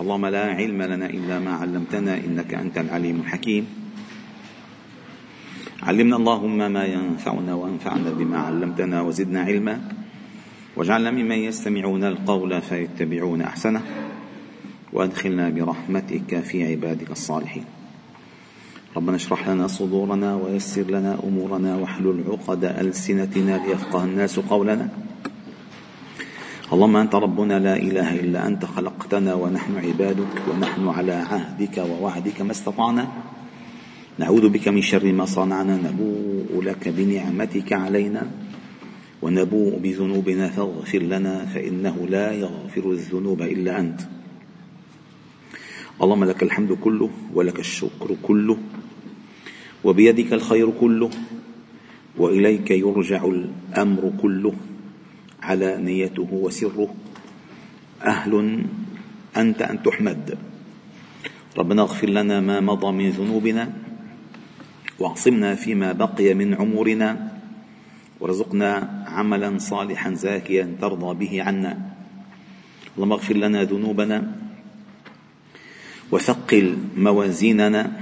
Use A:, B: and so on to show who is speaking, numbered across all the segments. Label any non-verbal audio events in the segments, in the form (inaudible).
A: اللهم لا علم لنا إلا ما علمتنا إنك أنت العليم الحكيم. علمنا اللهم ما ينفعنا وانفعنا بما علمتنا وزدنا علما. واجعلنا ممن يستمعون القول فيتبعون أحسنه. وأدخلنا برحمتك في عبادك الصالحين. ربنا اشرح لنا صدورنا ويسر لنا أمورنا واحلل عقد ألسنتنا ليفقه الناس قولنا. اللهم أنت ربنا لا إله إلا أنت خلقتنا ونحن عبادك ونحن على عهدك ووعدك ما استطعنا. نعوذ بك من شر ما صنعنا نبوء لك بنعمتك علينا ونبوء بذنوبنا فاغفر لنا فإنه لا يغفر الذنوب إلا أنت. اللهم لك الحمد كله ولك الشكر كله وبيدك الخير كله وإليك يرجع الأمر كله. على نيته وسره. أهل أنت أن تحمد. ربنا اغفر لنا ما مضى من ذنوبنا واعصمنا فيما بقي من عمرنا وارزقنا عملا صالحا زاكيا ترضى به عنا. اللهم اغفر لنا ذنوبنا وثقل موازيننا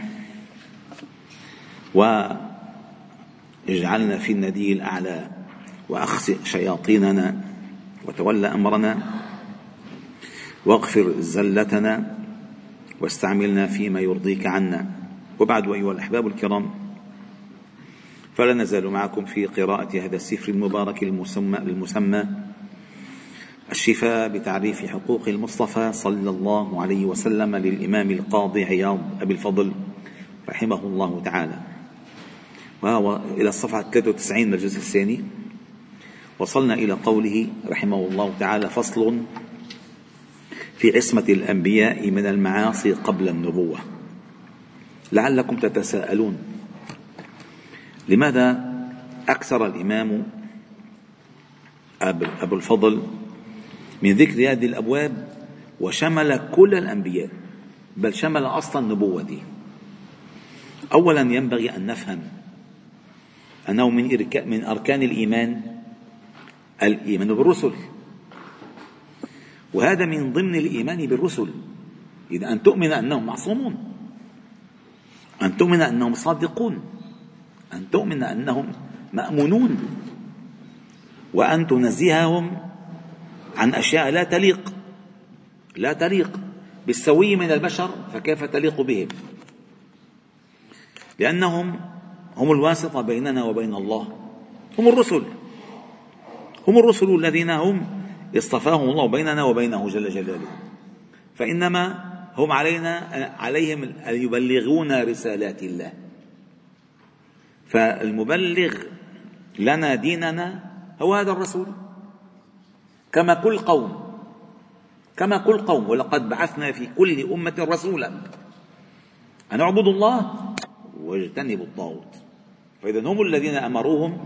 A: واجعلنا في الندي الأعلى. وأخسئ شياطيننا وتولى أمرنا واغفر زلتنا واستعملنا فيما يرضيك عنا. وبعد أيها الأحباب الكرام فلا نزال معكم في قراءة هذا السفر المبارك المسمى, المسمى الشفاء بتعريف حقوق المصطفى صلى الله عليه وسلم للإمام القاضي عياض أبي الفضل رحمه الله تعالى. وهو إلى الصفحة 93 من الجزء الثاني. وصلنا إلى قوله رحمه الله تعالى فصل في عصمة الأنبياء من المعاصي قبل النبوة. لعلكم تتساءلون لماذا أكثر الإمام أبو الفضل من ذكر هذه الأبواب وشمل كل الأنبياء بل شمل أصل النبوة دي؟ أولا ينبغي أن نفهم أنه من أركان الإيمان الإيمان بالرسل. وهذا من ضمن الإيمان بالرسل. إذا أن تؤمن أنهم معصومون. أن تؤمن أنهم صادقون. أن تؤمن أنهم مأمونون. وأن تنزههم عن أشياء لا تليق. لا تليق. بالسوي من البشر فكيف تليق بهم؟ لأنهم هم الواسطة بيننا وبين الله. هم الرسل. هم الرسل الذين هم اصطفاهم الله بيننا وبينه جل جلاله. فإنما هم علينا عليهم أن يبلغون رسالات الله. فالمبلغ لنا ديننا هو هذا الرسول. كما كل قوم كما كل قوم ولقد بعثنا في كل أمة رسولا. أن اعبدوا الله واجتنبوا الطاغوت. فإذا هم الذين أمروهم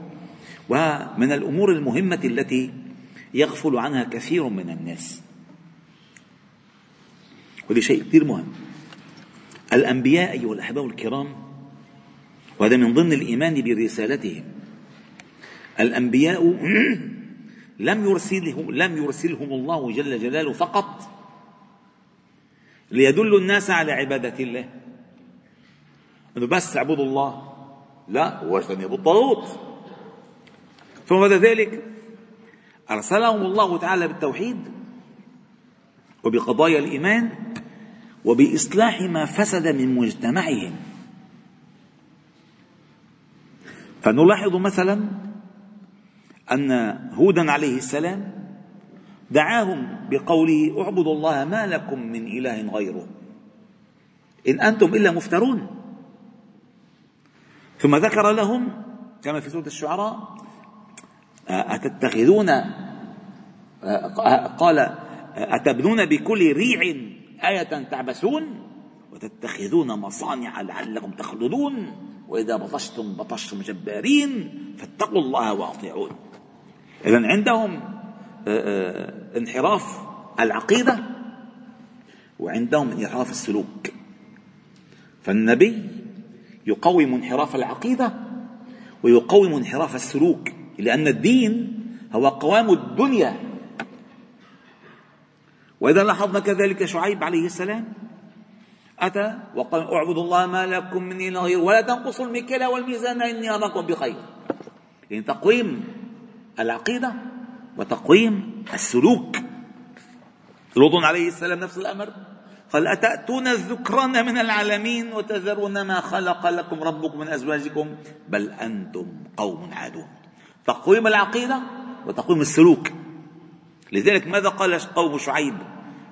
A: ومن الأمور المهمة التي يغفل عنها كثير من الناس. وهذا شيء كثير مهم. الأنبياء أيها الأحباب الكرام وهذا من ضمن الإيمان برسالتهم. الأنبياء (clears throat) لم يرسلهم لم يرسلهم الله جل جلاله فقط ليدلوا الناس على عبادة الله. أنه بس اعبدوا الله. لا واجتنبوا الطاغوت. ثم بعد ذلك؟ أرسلهم الله تعالى بالتوحيد وبقضايا الإيمان وبإصلاح ما فسد من مجتمعهم. فنلاحظ مثلا أن هودا عليه السلام دعاهم بقوله اعبدوا الله ما لكم من إله غيره. إن أنتم إلا مفترون. ثم ذكر لهم كما في سورة الشعراء أتتخذون؟ قال أتبنون بكل ريع آية تعبثون؟ وتتخذون مصانع لعلكم تخلدون؟ وإذا بطشتم بطشتم جبارين فاتقوا الله وأطيعون. إذا عندهم آه، آه، انحراف العقيدة وعندهم انحراف السلوك. فالنبي يقوم انحراف العقيدة ويقوم انحراف السلوك. لأن الدين هو قوام الدنيا. وإذا لاحظنا كذلك شعيب عليه السلام أتى وقال اعبدوا الله ما لكم من إله ولا تنقصوا المكيال والميزان إني أراكم بخير. يعني تقويم العقيدة وتقويم السلوك. لوط عليه السلام نفس الأمر. قال أتأتون الذكران من العالمين وتذرون ما خلق لكم ربكم من أزواجكم؟ بل أنتم قوم عادون. تقويم العقيدة وتقويم السلوك. لذلك ماذا قال قوم شعيب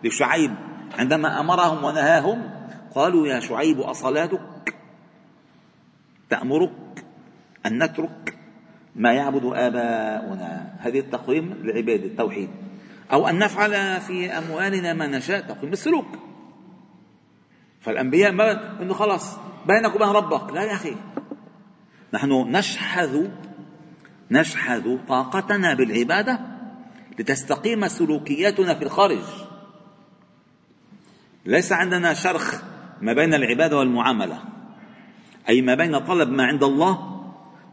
A: لشعيب؟ عندما أمرهم ونهاهم قالوا يا شعيب أصلاتك تأمرك أن نترك ما يعبد آباؤنا. هذه التقويم لعبادة التوحيد. أو أن نفعل في أموالنا ما نشاء تقويم السلوك. فالأنبياء ما أنه خلاص بينك وبين ربك. لا يا أخي. نحن نشحذ نشحذ طاقتنا بالعبادة لتستقيم سلوكياتنا في الخارج. ليس عندنا شرخ ما بين العبادة والمعاملة أي ما بين طلب ما عند الله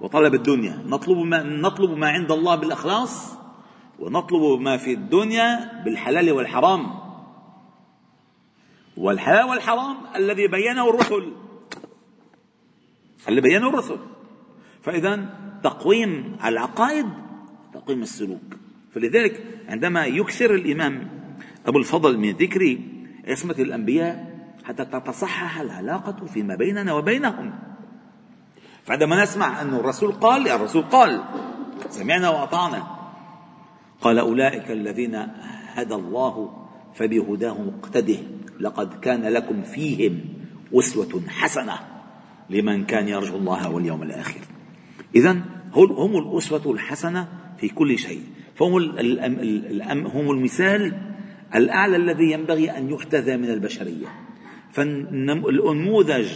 A: وطلب الدنيا. نطلب ما, نطلب ما عند الله بالإخلاص ونطلب ما في الدنيا بالحلال والحرام. والحلال والحرام الذي بينه الرسل. اللي بينه الرسل. فإذا تقويم العقائد تقويم السلوك. فلذلك عندما يكثر الإمام أبو الفضل من ذكر عصمة الأنبياء حتى تتصحح العلاقة فيما بيننا وبينهم. فعندما نسمع أن الرسول قال الرسول قال سمعنا وأطعنا. قال أولئك الذين هدى الله فبهداه مقتده. لقد كان لكم فيهم أسوة حسنة لمن كان يرجو الله واليوم الآخر. إذا هم الأسوة الحسنة في كل شيء. فهم هم المثال الأعلى الذي ينبغي أن يحتذى من البشرية. فالنموذج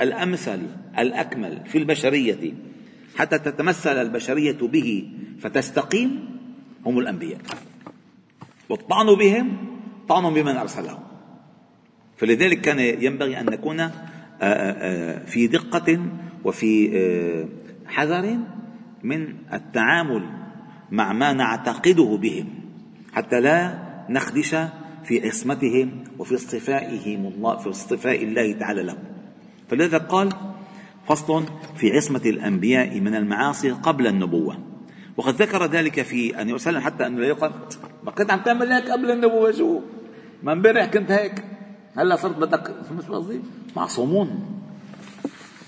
A: الأمثل الأكمل في البشرية حتى تتمثل البشرية به فتستقيم هم الأنبياء. والطعن بهم طعن بمن أرسلهم. فلذلك كان ينبغي أن نكون آه، آه، آه، في دقة وفي حذر من التعامل مع ما نعتقده بهم حتى لا نخدش في عصمتهم وفي اصطفائهم الله في اصطفاء الله تعالى لهم. فلذا قال فصل في عصمة الأنبياء من المعاصي قبل النبوة. وقد ذكر ذلك في أن وسلم حتى أنه لا يقال ما كنت عم تعمل هيك قبل النبوة؟ شو؟ ما امبارح كنت هيك؟ هلا صرت بدك فهمت قصدي معصومون.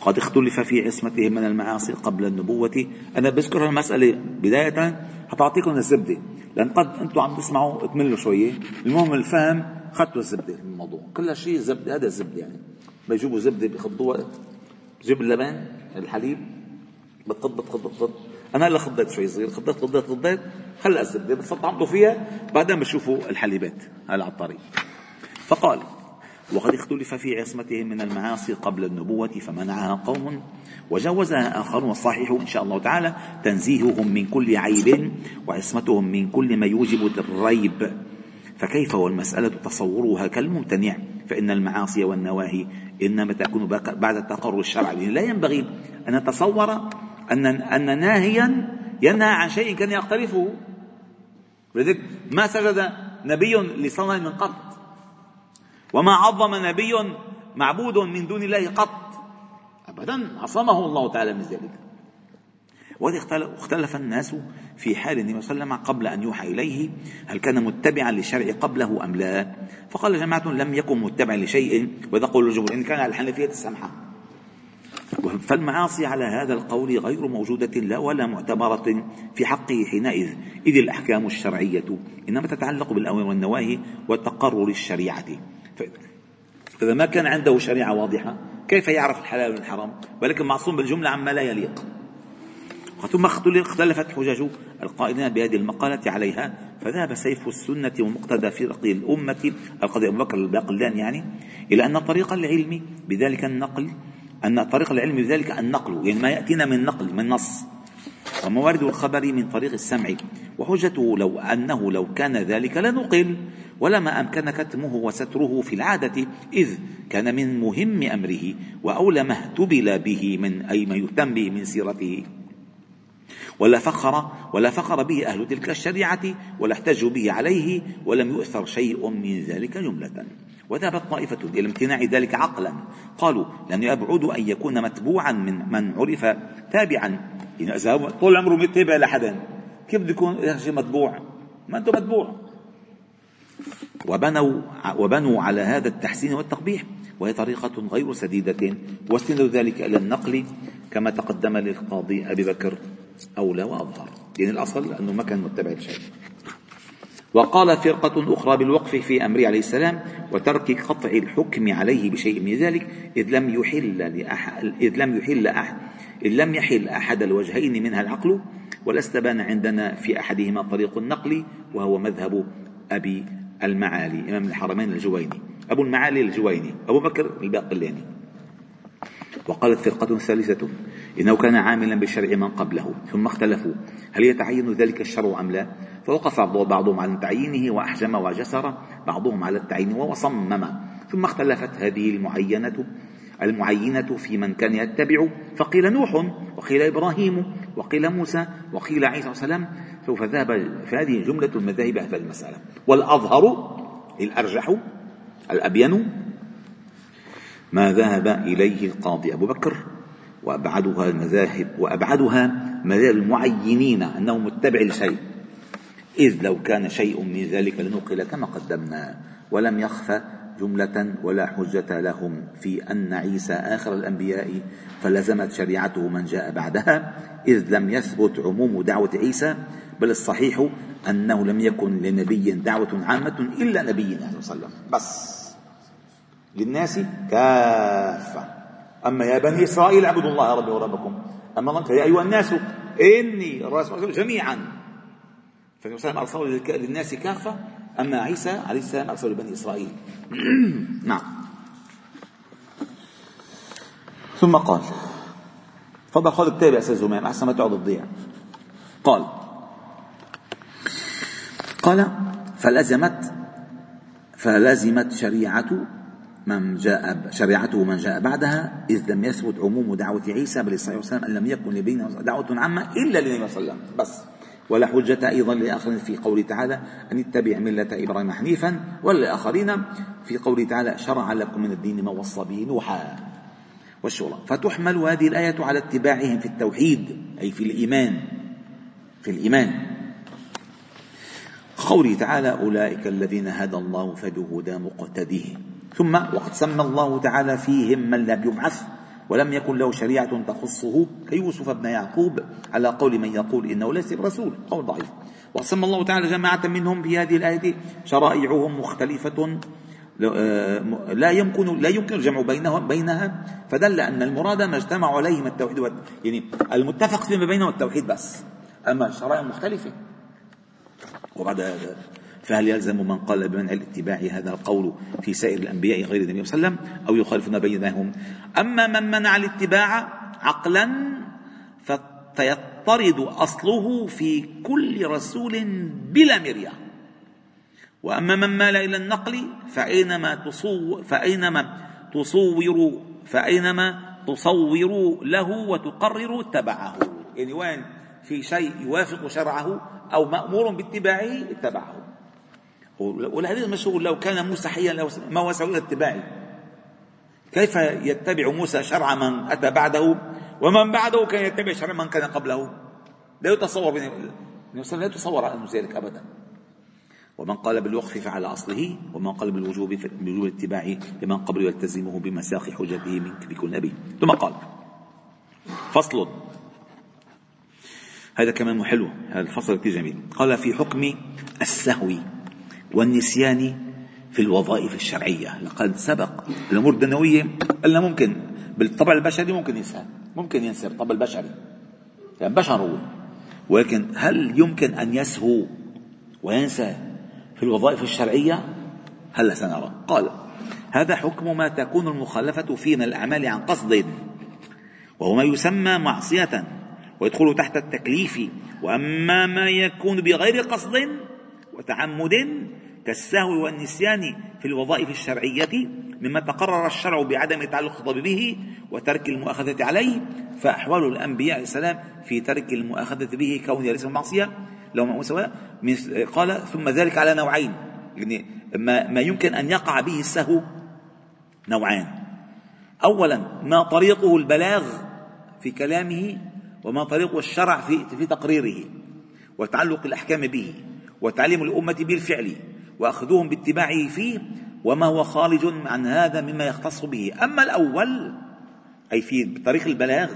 A: قد اختلف في عصمته من المعاصي قبل النبوة. أنا بذكر المسألة بداية حتعطيكم الزبدة. لأن قد أنتم عم تسمعوا تملوا شوية. المهم الفهم خدتوا الزبدة الموضوع. كل شيء زبدة هذا الزبدة يعني. بيجيبوا زبدة بيخضوها بجيب اللبن الحليب. بتخض بتخض بتخض أنا هلا خضيت شوي صغير. خضيت خضيت خضيت خلى الزبدة بتفضحوا فيها بعدين بشوفوا الحليبات هلا على الطريق. فقال وقد اختلف في عصمتهم من المعاصي قبل النبوة فمنعها قوم. وجوزها آخرون الصحيح إن شاء الله تعالى تنزيههم من كل عيب وعصمتهم من كل ما يوجب الريب. فكيف والمسألة تصورها كالممتنع؟ فإن المعاصي والنواهي إنما تكون بعد التقرر الشرعي لا ينبغي أن نتصور أن أن ناهيا ينهى عن شيء كان يقترفه. لذلك ما سجد نبي لصنم من قط وما عظم نبي معبود من دون الله قط. أبدا عصمه الله تعالى من ذلك. وإذ اختلف الناس في حال النبي صلى الله عليه وسلم قبل أن يوحى إليه هل كان متبعا للشرع قبله أم لا؟ فقال جماعة لم يكن متبعا لشيء. وإذا قول الجمهور إن كان على الحنفية السمحة. فالمعاصي على هذا القول غير موجودة لا ولا معتبرة في حقه حينئذ. إذ الأحكام الشرعية إنما تتعلق بالأوامر والنواهي وتقرر الشريعة فإذا ما كان عنده شريعة واضحة كيف يعرف الحلال والحرام؟ ولكن معصوم بالجملة عما لا يليق. ثم اختلفت حجج القائلين بهذه المقالة عليها فذهب سيف السنة ومقتدى فرق الأمة القاضي أبو بكر الباقلان يعني إلى أن طريق العلم بذلك النقل أن طريق العلم بذلك النقل يعني ما يأتينا من نقل من نص. وموارد الخبر من طريق السمع. وحجته لو أنه لو كان ذلك لنقل ولما أمكن كتمه وستره في العادة إذ كان من مهم أمره وأولى ما اهتبل به من أي ما يهتم به من سيرته. ولا فخر ولا فخر به أهل تلك الشريعة ولا احتجوا به عليه ولم يؤثر شيء من ذلك جملة. وذهبت طائفة إلى امتناع ذلك عقلا. قالوا لأنه يبعد أن يكون متبوعا من من عرف تابعا. إذا طول عمره متابع لحدا. كيف بده يكون متبوع ما أنت متبوع وبنوا وبنوا على هذا التحسين والتقبيح وهي طريقة غير سديدة واستندوا ذلك إلى النقل كما تقدم للقاضي أبي بكر أولى وأظهر. يعني الأصل أنه ما كان متبع لشيء. وقال فرقة أخرى بالوقف في أمره عليه السلام وترك قطع الحكم عليه بشيء من ذلك إذ لم يحل لأحد إذ لم يحل أحد إذ لم يحل أحد الوجهين منها العقل ولا استبان عندنا في أحدهما طريق النقل وهو مذهب أبي المعالي إمام الحرمين الجويني. أبو المعالي الجويني أبو بكر الباقلاني. وقالت فرقة ثالثة إنه كان عاملا بشرع من قبله ثم اختلفوا هل يتعين ذلك الشرع أم لا؟ فوقف بعضهم على تعيينه وأحجم وجسر بعضهم على التعيين وصمم. ثم اختلفت هذه المعينة المعينة في من كان يتبع فقيل نوح وقيل إبراهيم وقيل موسى وقيل عيسى عليه السلام. سوف ذهب فهذه جملة المذاهب في المسألة. والأظهر الأرجح الأبين ما ذهب إليه القاضي أبو بكر وأبعدها المذاهب وأبعدها مذاهب المعينين أنه متبع لشيء. إذ لو كان شيء من ذلك لنقل كما قدمنا ولم يخفى جملة ولا حجة لهم في أن عيسى آخر الأنبياء فلزمت شريعته من جاء بعدها. إذ لم يثبت عموم دعوة عيسى بل الصحيح أنه لم يكن لنبي دعوة عامة إلا نبينا صلى الله عليه وسلم. بس. للناس كافة. أما يا بني إسرائيل اعبدوا الله ربي وربكم. أما الله يا أيها الناس إني رسول جميعا. فالنبي صلى الله عليه وسلم أرسله للناس كافة. أما عيسى عليه السلام أرسله لبني إسرائيل. (clears throat) نعم. ثم قال تفضل خذ الكتاب يا أستاذ زمام أحسن ما تقعد تضيع قال قال فلزمت فلزمت شريعة من جاء شريعته من جاء بعدها إذ لم يثبت عموم دعوة عيسى بل الصلاة والسلام أن لم يكن لبين دعوة عامة إلا للنبي صلى الله عليه وسلم. بس. ولا حجة أيضا لآخرين في قوله تعالى أن اتبع ملة إبراهيم حنيفا وللآخرين. في قوله تعالى شرع لكم من الدين ما وصى به نوحا. والشورى. فتحمل هذه الآية على اتباعهم في التوحيد أي في الإيمان. في الإيمان. قوله تعالى أولئك الذين هدى الله فبهدى مقتديه ثم وقد سمى الله تعالى فيهم من لم يبعث ولم يكن له شريعة تخصه كيوسف بن يعقوب على قول من يقول إنه ليس برسول قول ضعيف. وسمى الله تعالى جماعة منهم في هذه الآية شرائعهم مختلفة آه، لا يمكن لا يمكن الجمع بينهم بينها فدل أن المراد ما اجتمع عليهم التوحيد يعني المتفق فيما بينهم التوحيد بس. أما الشرائع مختلفة. وبعد فهل يلزم من قال بمنع الاتباع هذا القول في سائر الأنبياء غير النبي صلى الله عليه وسلم أو يخالفون بينهم؟ أما من منع الاتباع عقلا فيضطرد أصله في كل رسول بلا مريه وأما من مال إلى النقل فأينما تصور فأينما تصور فأينما تصور له وتقرر تبعه يعني وين في شيء يوافق شرعه أو مأمور باتباعه اتبعه. والحديث المشهور لو كان موسى حيا ما وسعه إلى اتباعه. كيف يتبع موسى شرع من أتى بعده؟ ومن بعده كان يتبع شرع من كان قبله؟ لا يتصور لا يتصور انه ذلك ابدا. ومن قال بالوقف فعلى أصله ومن قال بالوجوب بوجوب الاتباع لمن قبل يلتزمه بمساق حجته من بكل نبي ثم قال فصل. هذا كمان حلو هذا الفصل كثير جميل. قال في حكم السهو. والنسيان في الوظائف الشرعية. لقد سبق الأمور الدنيوية قلنا ممكن بالطبع البشري ممكن ينسى ممكن ينسى بالطبع البشري. يعني بشر هو. ولكن هل يمكن أن يسهو وينسى في الوظائف الشرعية؟ هلا سنرى. قال هذا حكم ما تكون المخالفة فيه من الأعمال عن قصد وهو ما يسمى معصية ويدخل تحت التكليف. وأما ما يكون بغير قصد وتعمد كالسهو والنسيان في الوظائف الشرعية مما تقرر الشرع بعدم تعلق الخطاب به وترك المؤاخذة عليه فأحوال الأنبياء عليه السلام في ترك المؤاخذة به كون ليس المعصية لو سواء قال ثم ذلك على نوعين. يعني ما, ما يمكن أن يقع به السهو نوعان. أولا ما طريقه البلاغ في كلامه وما طريقه الشرع في, في تقريره وتعلق الأحكام به وتعليم الأمة بالفعل. وأخذوهم باتباعه فيه وما هو خارج عن هذا مما يختص به. أما الأول أي في طريق البلاغ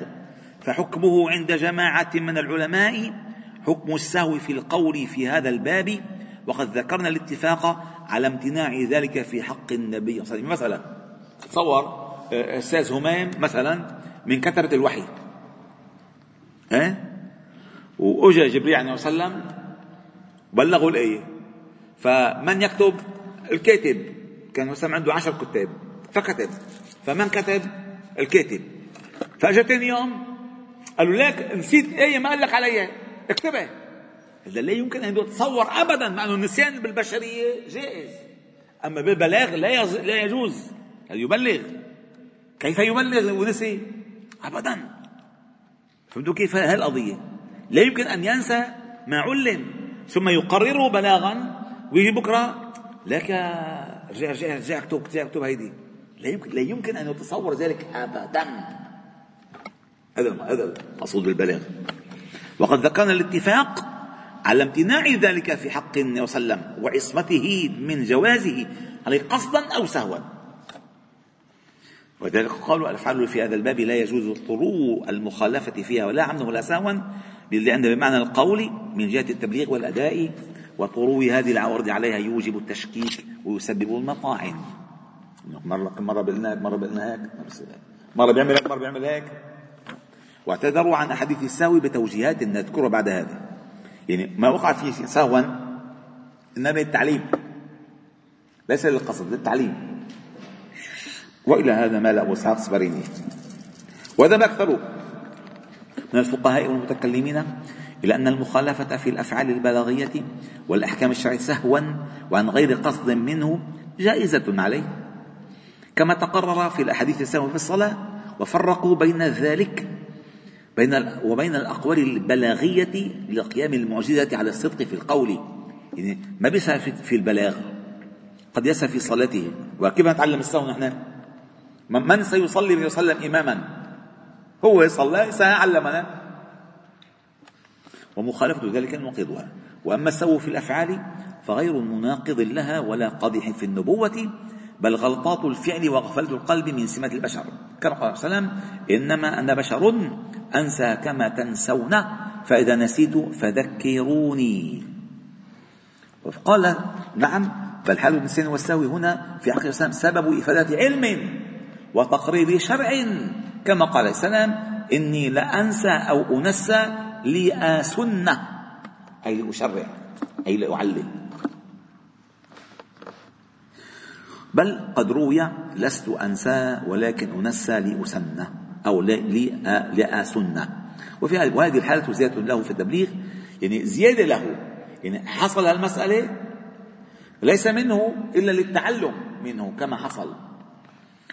A: فحكمه عند جماعة من العلماء حكم السهو في القول في هذا الباب. وقد ذكرنا الاتفاق على امتناع ذلك في حق النبي صلى الله عليه وسلم. مثلا تصور آه، أستاذ همام مثلا من كثرة الوحي. ها؟ أه؟ واجا جبريل عليه وسلم بلغوا الآية. فمن يكتب؟ الكاتب. كان مثلا عنده عشر كتاب. فكتب. فمن كتب؟ الكاتب. فاجا ثاني يوم قالوا لك نسيت آية ما قال لك عليها. اكتبها. هذا لا يمكن أن يتصور ابدا مع أنه النسيان بالبشرية جائز. أما بالبلاغ لا لا يجوز. أن يبلغ؟ كيف يبلغ ونسي ابدا. فهمتوا كيف هالقضية؟ لا يمكن أن ينسى ما علم. ثم يقرره بلاغا. ويجي بكرة لك رجع رجع رجع اكتب اكتب هيدي. لا يمكن لا يمكن أن يتصور ذلك ابدا. هذا هذا مقصود بالبلاغ. وقد ذكرنا الاتفاق على امتناع ذلك في حق النبي صلى الله عليه وسلم وعصمته من جوازه عليه قصدا أو سهوا. ولذلك قالوا الأفعال في هذا الباب لا يجوز طرو المخالفة فيها ولا عمدا ولا سهوا لأن بمعنى القول من جهة التبليغ والأداء وطرو هذه العوارض عليها يوجب التشكيك ويسبب المطاعن مرة مرة قلنا هيك مرة قلنا هيك. مرة بيعمل هيك مرة بيعمل هيك. واعتذروا عن أحاديث السهو بتوجيهات نذكرها بعد هذا. يعني ما وقع فيه سهوا إنما للتعليم. ليس للقصد للتعليم. وإلى هذا مال أبو إسحاق السبريني. وذهب أكثر من الفقهاء والمتكلمين إلى أن المخالفة في الأفعال البلاغية والأحكام الشرعية سهوا وعن غير قصد منه جائزة عليه. كما تقرر في الأحاديث السهو في الصلاة وفرقوا بين ذلك بين وبين الأقوال البلاغية لقيام المعجزة على الصدق في القول. يعني ما بيسهى في البلاغ. قد يسهى في صلاته وكيف نتعلم السهو نحن؟ من سيصلي ويسلم إماما؟ هو صلى سيعلمنا. ومخالفة ذلك نقضها وأما السو في الأفعال فغير مناقض لها ولا قادح في النبوة بل غلطات الفعل وغفلة القلب من سمة البشر. كما قال وسلم إنما أنا بشر أنسى كما تنسون فإذا نسيت فذكروني. قال نعم بل حال الإنسان والسهو هنا في حق الإسلام سبب إفادة علم وتقرير شرع. كما قال السلام إني لأنسى أو أنسى لأسن أي لأشرع أي لأعلم. بل قد روي لست أنسى ولكن أنسى لأسن أو لأسن وفي وهذه الحالة زيادة له في التبليغ يعني زيادة له. يعني حصل المسألة ليس منه إلا للتعلم منه كما حصل.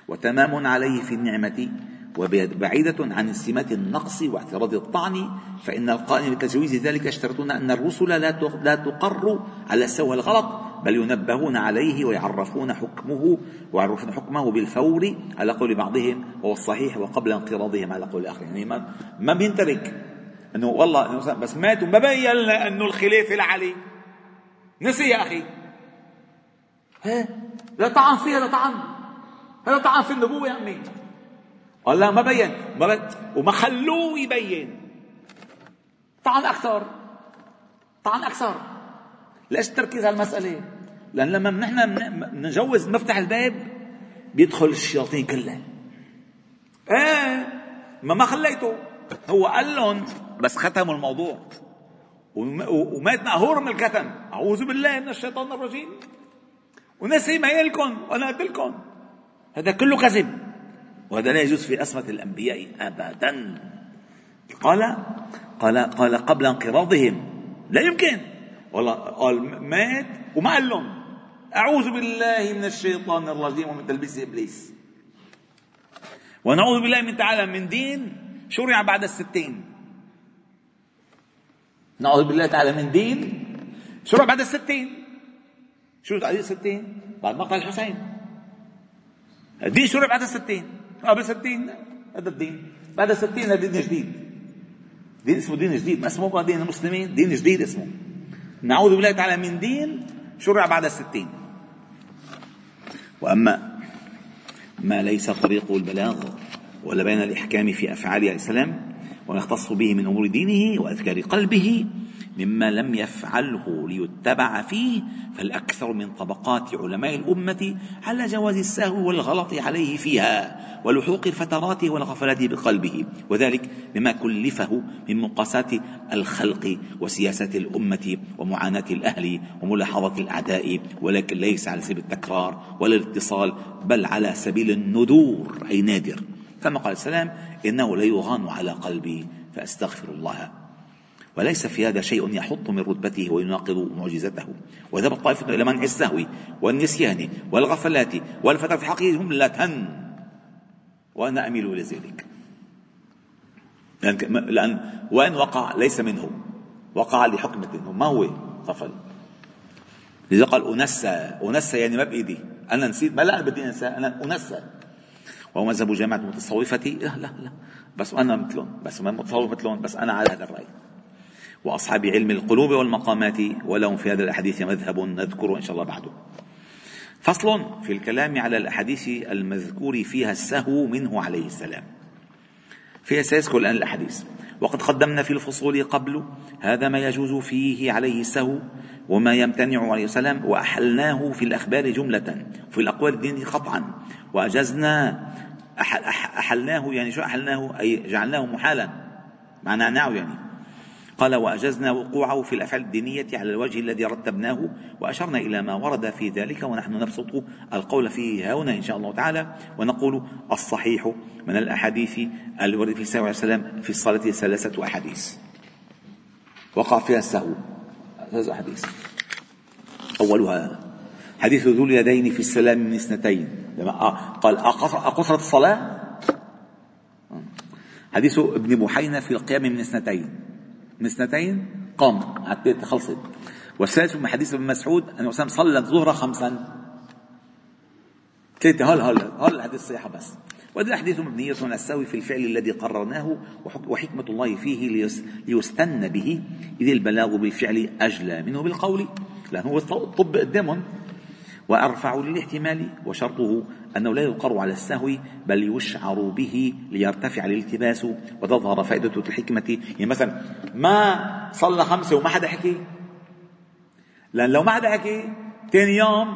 A: وتمام عليه في النعمة. وبعيدة عن سمات النقص واعتراض الطعن فإن القائم بتجويز ذلك يشترطون أن الرسل لا تقر على سوى الغلط بل ينبهون عليه ويعرفون حكمه ويعرفون حكمه بالفور على قول بعضهم هو الصحيح وقبل انقراضهم على قول الآخرين يعني ما, ما بينترك إنه والله بس مات وما بين لنا إنه الخلافه لعلي نسي يا أخي. ها لا طعن فيها لا طعن هذا طعن في النبوة يا عمي لا ما بين. ما بين. وما خلوه يبين. طعن أكثر. طعن أكثر. ليش التركيز على المسألة؟ لأن لما نحن نجوز نفتح الباب بيدخل الشياطين كلها إيه. ما ما خليته. هو قال لهم بس ختموا الموضوع. ومات مقهور من الكتم. أعوذ بالله من الشيطان الرجيم. ونسي ما يلكم. وأنا قلت لكم. هذا كله كذب. وهذا لا يجوز في عصمة الأنبياء أبدا. قال قال قال قبل انقراضهم. لا يمكن. والله قال مات وما قال لهم. أعوذ بالله من الشيطان الرجيم ومن تلبيس إبليس. ونعوذ بالله من تعالى من دين شرع بعد الستين. نعوذ بالله تعالى من دين شرع بعد الستين. شو تعديل الستين؟ بعد مقتل الحسين. الدين شرع بعد الستين. قبل الستين هذا الدين. بعد الستين هذا دين جديد. دين اسمه دين جديد. ما اسمه؟ دين المسلمين. دين جديد اسمه. نعوذ بالله تعالى من دين شرع بعد الستين وأما ما ليس طريقه البلاغ ولا بين الإحكام في أفعاله عليه السلام وما يختص به من أمور دينه وأذكار قلبه مما لم يفعله ليتبع فيه فالأكثر من طبقات علماء الأمة على جواز السهو والغلط عليه فيها ولحوق الفترات والغفلات بقلبه. وذلك بما كلفه من مقاسات الخلق وسياسة الأمة ومعاناة الأهل وملاحظة الأعداء ولكن ليس على سبيل التكرار ولا الاتصال بل على سبيل الندور أي نادر. كما قال السلام؟ إنه ليغان على قلبي فأستغفر الله. وليس في هذا شيء يحط من رتبته ويناقض معجزته. وذهب الطائفة إلى منع السهو والنسيان والغفلات والفترة في حقه جملة. وأنا أميل إلى ذلك. لأن, لأن وإن وقع ليس منه. وقع لحكمة ما هو غفل؟ لذا قال أنسى أنسى يعني ما بإيدي أنا نسيت. ما لا بدي أنسى أنا أنسى وهو مذهب جامعة المتصوفة لا لا لا. بس أنا مثلهم. بس ما متصوف مثلهم. بس أنا على هذا الرأي. وأصحاب علم القلوب والمقامات ولهم في هذا الأحاديث مذهب نذكره إن شاء الله بعده. فصل في الكلام على الأحاديث المذكور فيها السهو منه عليه السلام. فيها سيذكر الآن الأحاديث. وقد قدمنا في الفصول قبل هذا ما يجوز فيه عليه السهو وما يمتنع عليه السلام وأحلناه في الأخبار جملة في الأقوال الدينية قطعا. وأجزنا أحلناه يعني شو أحلناه؟ أي جعلناه محالا. معناه يعني. قال وأجزنا وقوعه في الأفعال الدينية على الوجه الذي رتبناه وأشرنا إلى ما ورد في ذلك ونحن نبسط القول فيه هنا إن شاء الله تعالى ونقول الصحيح من الأحاديث الورد في صلى الله عليه وسلم في الصلاة ثلاثة أحاديث. وقع فيها السهو. ثلاثة أحاديث. أولها حديث ذو اليدين في السلام من اثنتين. لما قال أقصرت الصلاة؟ حديث ابن بحينة في القيام من اثنتين. من اثنتين قام. عتبت خلصت. والثالث من حديث ابن مسعود أن وسلم صلى الظهر خمسا. ثلاثة هل هل هل الحديث الصحيحة بس؟ وهذه الأحاديث مبنية على السوي في الفعل الذي قررناه وحكمة الله فيه ليستن به. إذ البلاغ بالفعل أجلى منه بالقول لأنه هو الطب قدامهم وأرفع للاحتمال وشرطه أنه لا يقر على السهو بل يشعر به ليرتفع الالتباس وتظهر فائدة الحكمة. يعني مثلا ما صلى خمسة وما حدا حكي؟ لأن لو ما حدا حكي ثاني يوم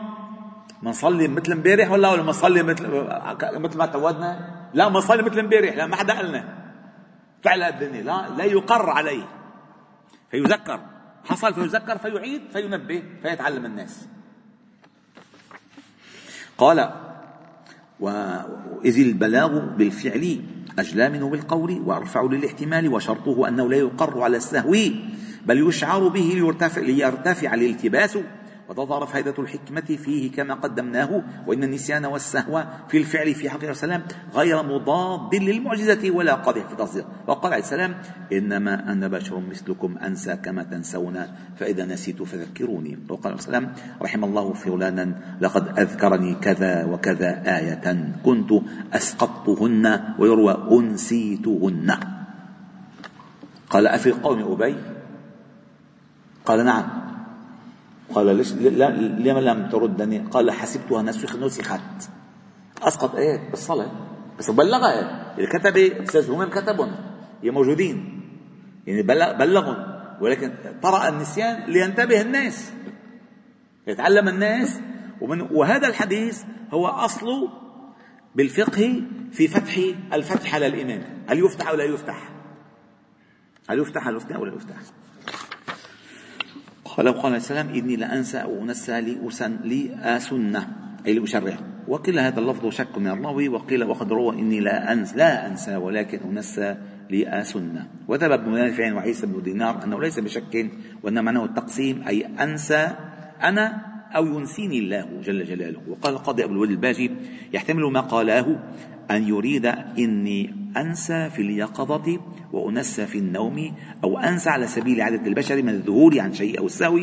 A: بنصلي مثل امبارح ولا ولا بنصلي مثل مثل ما تعودنا؟ لا بنصلي مثل امبارح لا ما حدا قالنا. فعل الدنيا لا لا يقر عليه. فيذكر. حصل فيذكر فيعيد فينبه فيتعلم الناس. قال وإذ البلاغ بالفعل أجلى منه بالقول وأرفع للاحتمال وشرطه أنه لا يقر على السهو بل يشعر به ليرتفع, ليرتفع الالتباس وتظهر فائدة الحكمة فيه كما قدمناه وإن النسيان والسهو في الفعل في حق السلام غير مضاد للمعجزة ولا قادح في تصديق وقال عليه السلام إنما أنا بشر مثلكم أنسى كما تنسون فإذا نسيت فذكروني. وقال عليه السلام رحم الله فلانا لقد أذكرني كذا وكذا آية كنت أسقطتهن ويروى أنسيتهن. قال أفي قوم أبي؟ قال نعم. قال ليش لما لم تردني؟ قال حسبتها نسخت. أسقط إيه بالصلاة. بس بلغها اللي كتب هم كتبهم هي موجودين. يعني بلغهم. ولكن طرأ النسيان لينتبه الناس. يتعلم الناس. ومن وهذا الحديث هو اصله بالفقه في فتح الفتح على الامام هل يفتح أو لا يفتح؟ هل يفتح هل يفتح ولا يفتح؟ قال السلام إني لأنسى أو أنسى لأسن لأسنة أي لأشرع وقيل هذا اللفظ شك من الراوي وقيل وقد روى إني لا أنسى لا أنسى ولكن أنسى لأسنة وذهب ابن نافع وعيسى بن دينار أنه ليس بشك وإنما معناه التقسيم أي أنسى أنا أو ينسيني الله جل جلاله. وقال القاضي أبو الولد الباجي يحتمل ما قالاه أن يريد إني أنسى في اليقظة وأنسى في النوم أو أنسى على سبيل عادة البشر من الذهول عن شيء أو السهو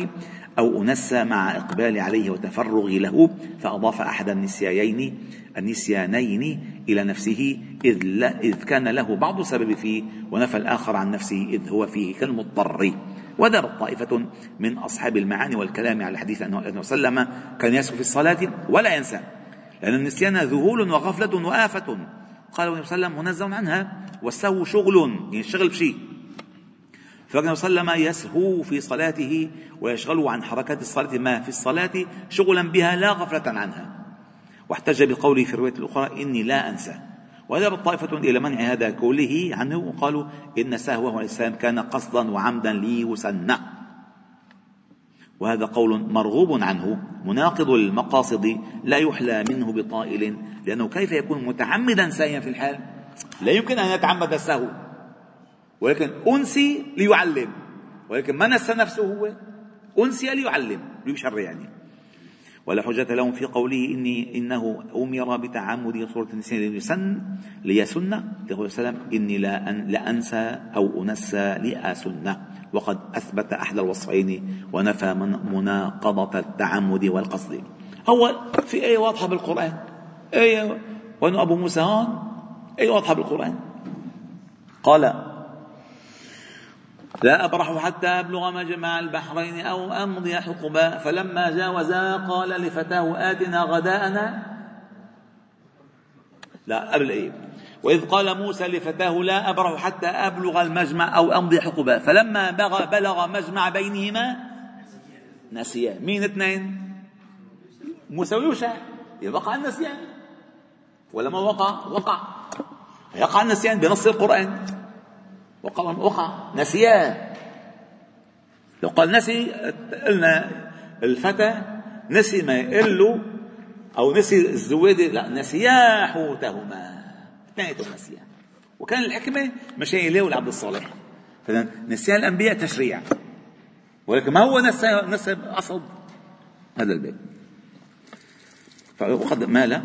A: أو أنسى مع إقبال عليه وتفرغي له فأضاف أحد النسيانين النسيانين إلى نفسه إذ, لا إذ كان له بعض السبب فيه ونفى الآخر عن نفسه إذ هو فيه كالمضطر. وذهبت طائفة من أصحاب المعاني والكلام على الحديث أنه وسلم كان يسهو في الصلاة ولا ينسى. لأن النسيان ذهول وغفلة وآفة. قال النبي صلى الله عليه وسلم منزه عنها والسهو شغل يعني الشغل بشيء. فكان صلى الله عليه وسلم يسهو في صلاته ويشغله عن حركات الصلاة. ما في الصلاة شغلا بها لا غفلة عنها. واحتج بقوله في الرواية الأخرى إني لا أنسى. وذهبت طائفة إلى منع هذا كله عنه. وقالوا إن سهوه عليه السلام كان قصدا وعمدا ليسنى وهذا قول مرغوب عنه مناقض المقاصد لا يحلى منه بطائل لأنه كيف يكون متعمدا سايا في الحال؟ لا يمكن أن يتعمد السهو ولكن أنسي ليعلم. ولكن ما نسى نفسه هو؟ أنسي ليعلم ليشرع يعني. ولا حجة لهم في قوله إني إنه أمر بتعمد صورة النسيان ليسن ليسن يقول السلام إني لا, أن لا أنسى أو أنسى لأسن. وقد أثبت أحد الوصفين ونفى من مناقضة التعمد والقصد. هو في آية واضحة بالقرآن؟ آية وأنه أبو موسى هون آية واضحة بالقرآن؟ قال لا أبرح حتى أبلغ مجمع البحرين أو أمضي حقبا فلما جاوزا قال لفتاه آتنا غداءنا لا قبل إيه وإذ قال موسى لفتاه لا أبرح حتى أبلغ المجمع أو أمضي حقبا فلما بلغ مجمع بينهما نسيا. مين اثنين؟ موسى ويوشع. وقع النسيان ولا ما وقع؟ وقع. يقع النسيان بنص القرآن. وقع وقع نسيان لو قال نسي قلنا الفتى نسي ما يقول له أو نسي الزوادي لا نسيا حوتهما اثنيناتهم نسيا وكان الحكمة مشان يلاقوا لعبد الصالح. فإذا نسيان الأنبياء تشريع ولكن ما هو نسى نسى أصل؟ هذا الباب. وقد مال.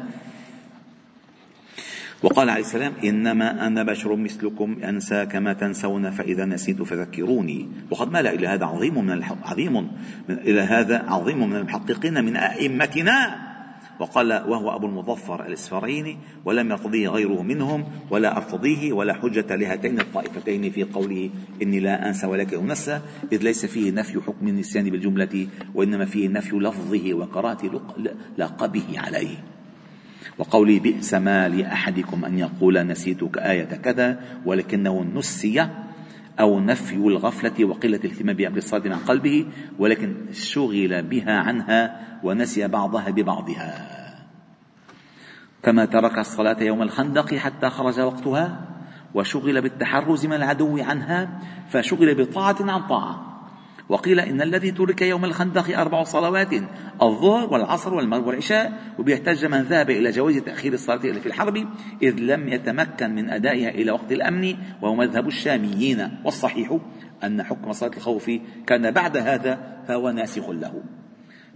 A: وقال عليه السلام إنما أنا بشر مثلكم أنسى كما تنسون فإذا نسيت فذكروني. وقد مال إلى هذا عظيم من عظيم من إلى هذا عظيم من المحققين من أئمتنا. وقال وهو أبو المظفر الإسفاريني ولم يرتضيه غيره منهم ولا أرتضيه ولا حجة لهاتين الطائفتين في قوله إني لا أنسى ولكن أنسى إذ ليس فيه نفي حكم النسيان بالجملة وإنما فيه نفي لفظه وقراءة لقبه عليه. وقولي بئس ما لأحدكم أن يقول نسيتك آية كذا ولكنه نسي أو نفي الغفلة وقلة الاهتمام بأمر الصلاة عن قلبه ولكن شغل بها عنها ونسي بعضها ببعضها. كما ترك الصلاة يوم الخندق حتى خرج وقتها وشغل بالتحرز من العدو عنها فشغل بطاعة عن طاعة. وقيل إن الذي ترك يوم الخندق أربع صلوات الظهر والعصر والمغرب والعشاء وبيحتج من ذهب إلى جواز تأخير الصلاة في الحرب إذ لم يتمكن من أدائها إلى وقت الأمن وهو مذهب الشاميين. والصحيح أن حكم صلاة الخوف كان بعد هذا فهو ناسخ له.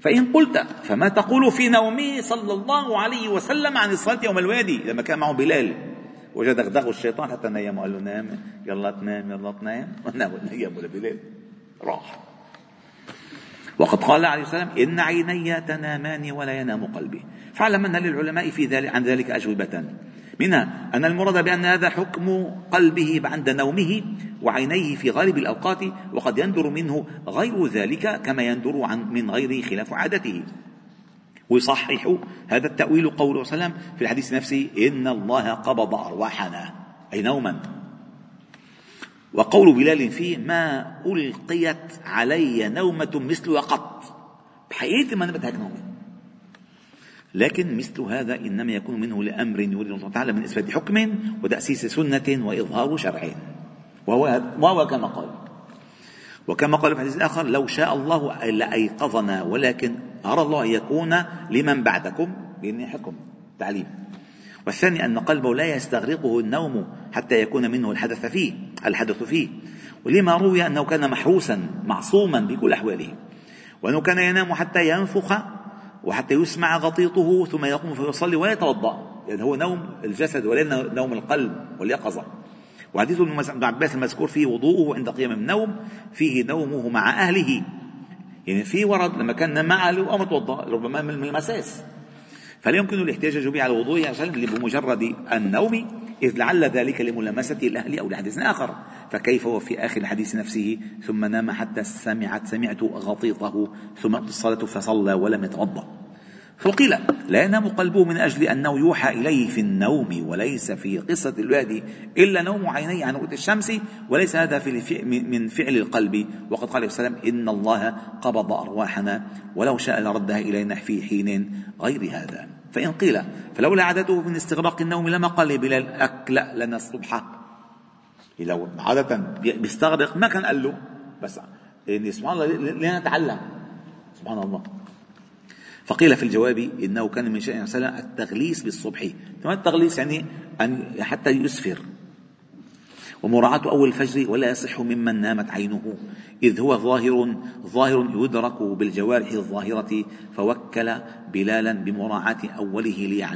A: فإن قلت فما تقول في نومه صلى الله عليه وسلم عن الصلاة يوم الوادي؟ لما كان معه بلال. وجد دغدغه الشيطان حتى نيمه قال له نام يلا تنام يلا تنام. (laughs) ونام نيمه لبلال راح. وقد قال عليه السلام إن عيني تنامان ولا ينام قلبي. فاعلم أن للعلماء في ذلك عن ذلك أجوبة. منها أن المراد بأن هذا حكم قلبه عند نومه وعينيه في غالب الأوقات وقد يندر منه غير ذلك كما يندر عن من غيره خلاف عادته. ويصحح هذا التأويل قوله صلى الله عليه وسلم في الحديث نفسه إن الله قبض أرواحنا أي نوما. وقول بلال فيه ما ألقيت علي نومة مثل قط بحياتي ما نمت هيك نومة لكن مثل هذا إنما يكون منه لأمر يريد الله تعالى من إثبات حكم وتأسيس سنة وإظهار شرع. وهو, وهو كما قال. وكما قال في الحديث الآخر لو شاء الله لأيقظنا ولكن أرى الله أن يكون لمن بعدكم. بإن حكم تعليم. والثاني أن قلبه لا يستغرقه النوم حتى يكون منه الحدث فيه. الحدث فيه. ولما روي أنه كان محروسا معصوما بكل أحواله. وأنه كان ينام حتى ينفخ وحتى يسمع غطيطه ثم يقوم فيصلي ولا يتوضأ يعني هو نوم الجسد ولا نوم القلب واليقظة. وحديث ابن عباس المذكور فيه وضوءه عند قيام النوم فيه نومه مع أهله. يعني في ورد لما كان مع أهله وقام توضأ ربما من المساس. فلا يمكن الاحتجاج به على الوضوء عشان بمجرد النوم. إذ لعل ذلك لملامسة الأهل أو لحديث آخر. فكيف هو في آخر الحديث نفسه؟ ثم نام حتى سمعت سمعت غطيطه ثم الصلاة فصلى ولم يتوضأ. فقيل لا ينام قلبه من أجل أنه يوحى إليه في النوم وليس في قصة الوادي إلا نوم عينيه عن رؤية الشمس وليس هذا في من فعل القلب. وقد قال عليه السلام إن الله قبض أرواحنا ولو شاء لردها إلينا في حين غير هذا. فإن قيل فلولا عادته من استغراق النوم لما قال لبلال أكلأ لنا الصبح. لو عادة بيستغرق ما كان قال له بس يعني سبحان الله لنتعلم سبحان الله. فقيل في الجواب إنه كان من شأن وسلم التغليس بالصبح. كما التغليس يعني أن حتى يسفر ومراعاة أول الفجر ولا يصح ممن نامت عينه. إذ هو ظاهر ظاهر يدرك بالجوارح الظاهرة فوكل بلالا بمراعاة أوله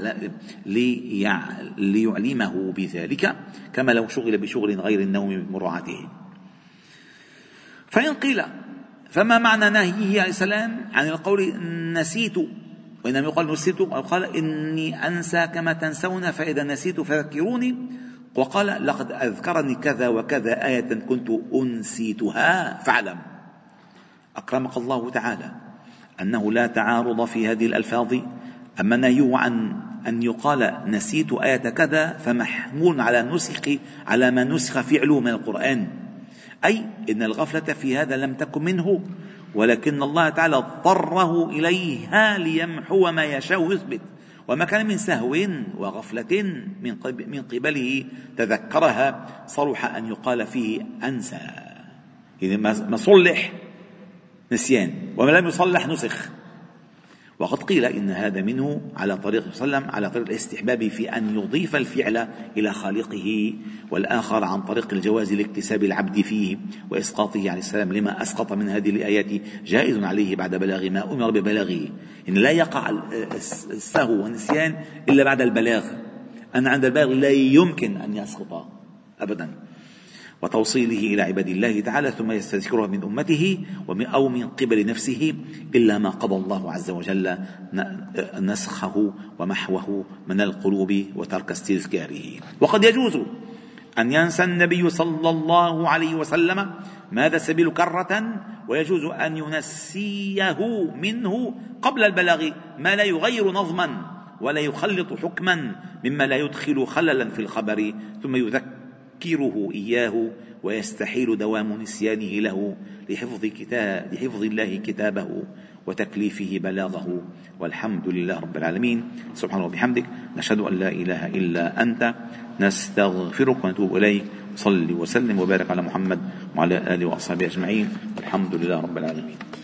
A: ليعلمه بذلك كما لو شغل بشغل غير النوم بمراعاته. فإن قيل فما معنى نهيه عليه السلام عن القول نسيت وإنما يقال نسيت وقال إني أنسى كما تنسون فإذا نسيت فذكروني. وقال لقد أذكرني كذا وكذا آية كنت أنسيتها فاعلم. أكرمك الله تعالى. أنه لا تعارض في هذه الألفاظ. أما نهيه عن أن يقال نسيت آية كذا فمحمول على نسخ على ما نسخ فعله من القرآن. أي إن الغفلة في هذا لم تكن منه ولكن الله تعالى اضطره إليها ليمحو ما يشاء ويثبت. وما كان من سهو وغفلة من من قبله تذكرها صلح أن يقال فيه أنسى. إذا ما صلح نسيان وما لم يصلح نسخ. وقد قيل إن هذا منه على طريق وسلم على طريق الاستحباب في أن يضيف الفعل إلى خالقه والآخر عن طريق الجواز لاكتساب العبد فيه وإسقاطه عليه السلام. لما أسقط من هذه الآيات جائز عليه بعد بلاغ ما أمر ببلاغه. إن لا يقع السهو والنسيان إلا بعد البلاغ. أن عند البلاغ لا يمكن أن يسقط أبدا. وتوصيله إلى عباد الله تعالى ثم يستذكرها من أمته أو من قبل نفسه إلا ما قضى الله عز وجل نسخه ومحوه من القلوب وترك استذكاره. وقد يجوز أن ينسى النبي صلى الله عليه وسلم ماذا سبيل كرة ويجوز أن ينسيه منه قبل البلاغ ما لا يغير نظما ولا يخلط حكما مما لا يدخل خللا في الخبر ثم يذكر يذكره إياه ويستحيل دوام نسيانه له لحفظ, كتاب لحفظ الله كتابه وتكليفه بلاغه. والحمد لله رب العالمين. سبحانه وبحمدك. نشهد أن لا إله إلا أنت. نستغفرك ونتوب إليك. صل وسلم وبارك على محمد وعلى آله وأصحابه أجمعين. الحمد لله رب العالمين.